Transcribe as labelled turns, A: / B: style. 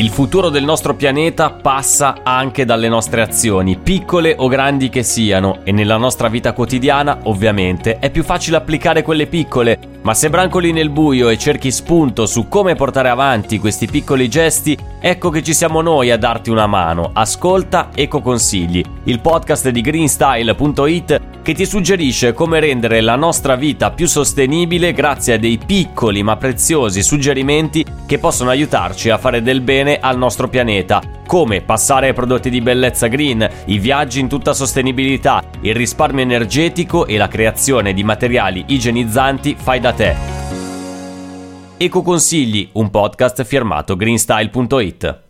A: Il futuro del nostro pianeta passa anche dalle nostre azioni, piccole o grandi che siano, e nella nostra vita quotidiana, ovviamente, è più facile applicare quelle piccole, ma se brancoli nel buio e cerchi spunto su come portare avanti questi piccoli gesti, ecco che ci siamo noi a darti una mano. Ascolta Eco Consigli, il podcast di greenstyle.it che ti suggerisce come rendere la nostra vita più sostenibile grazie a dei piccoli ma preziosi suggerimenti che possono aiutarci a fare del bene al nostro pianeta, come passare ai prodotti di bellezza green, i viaggi in tutta sostenibilità, il risparmio energetico e la creazione di materiali igienizzanti fai da te. Eco Consigli, un podcast firmato greenstyle.it.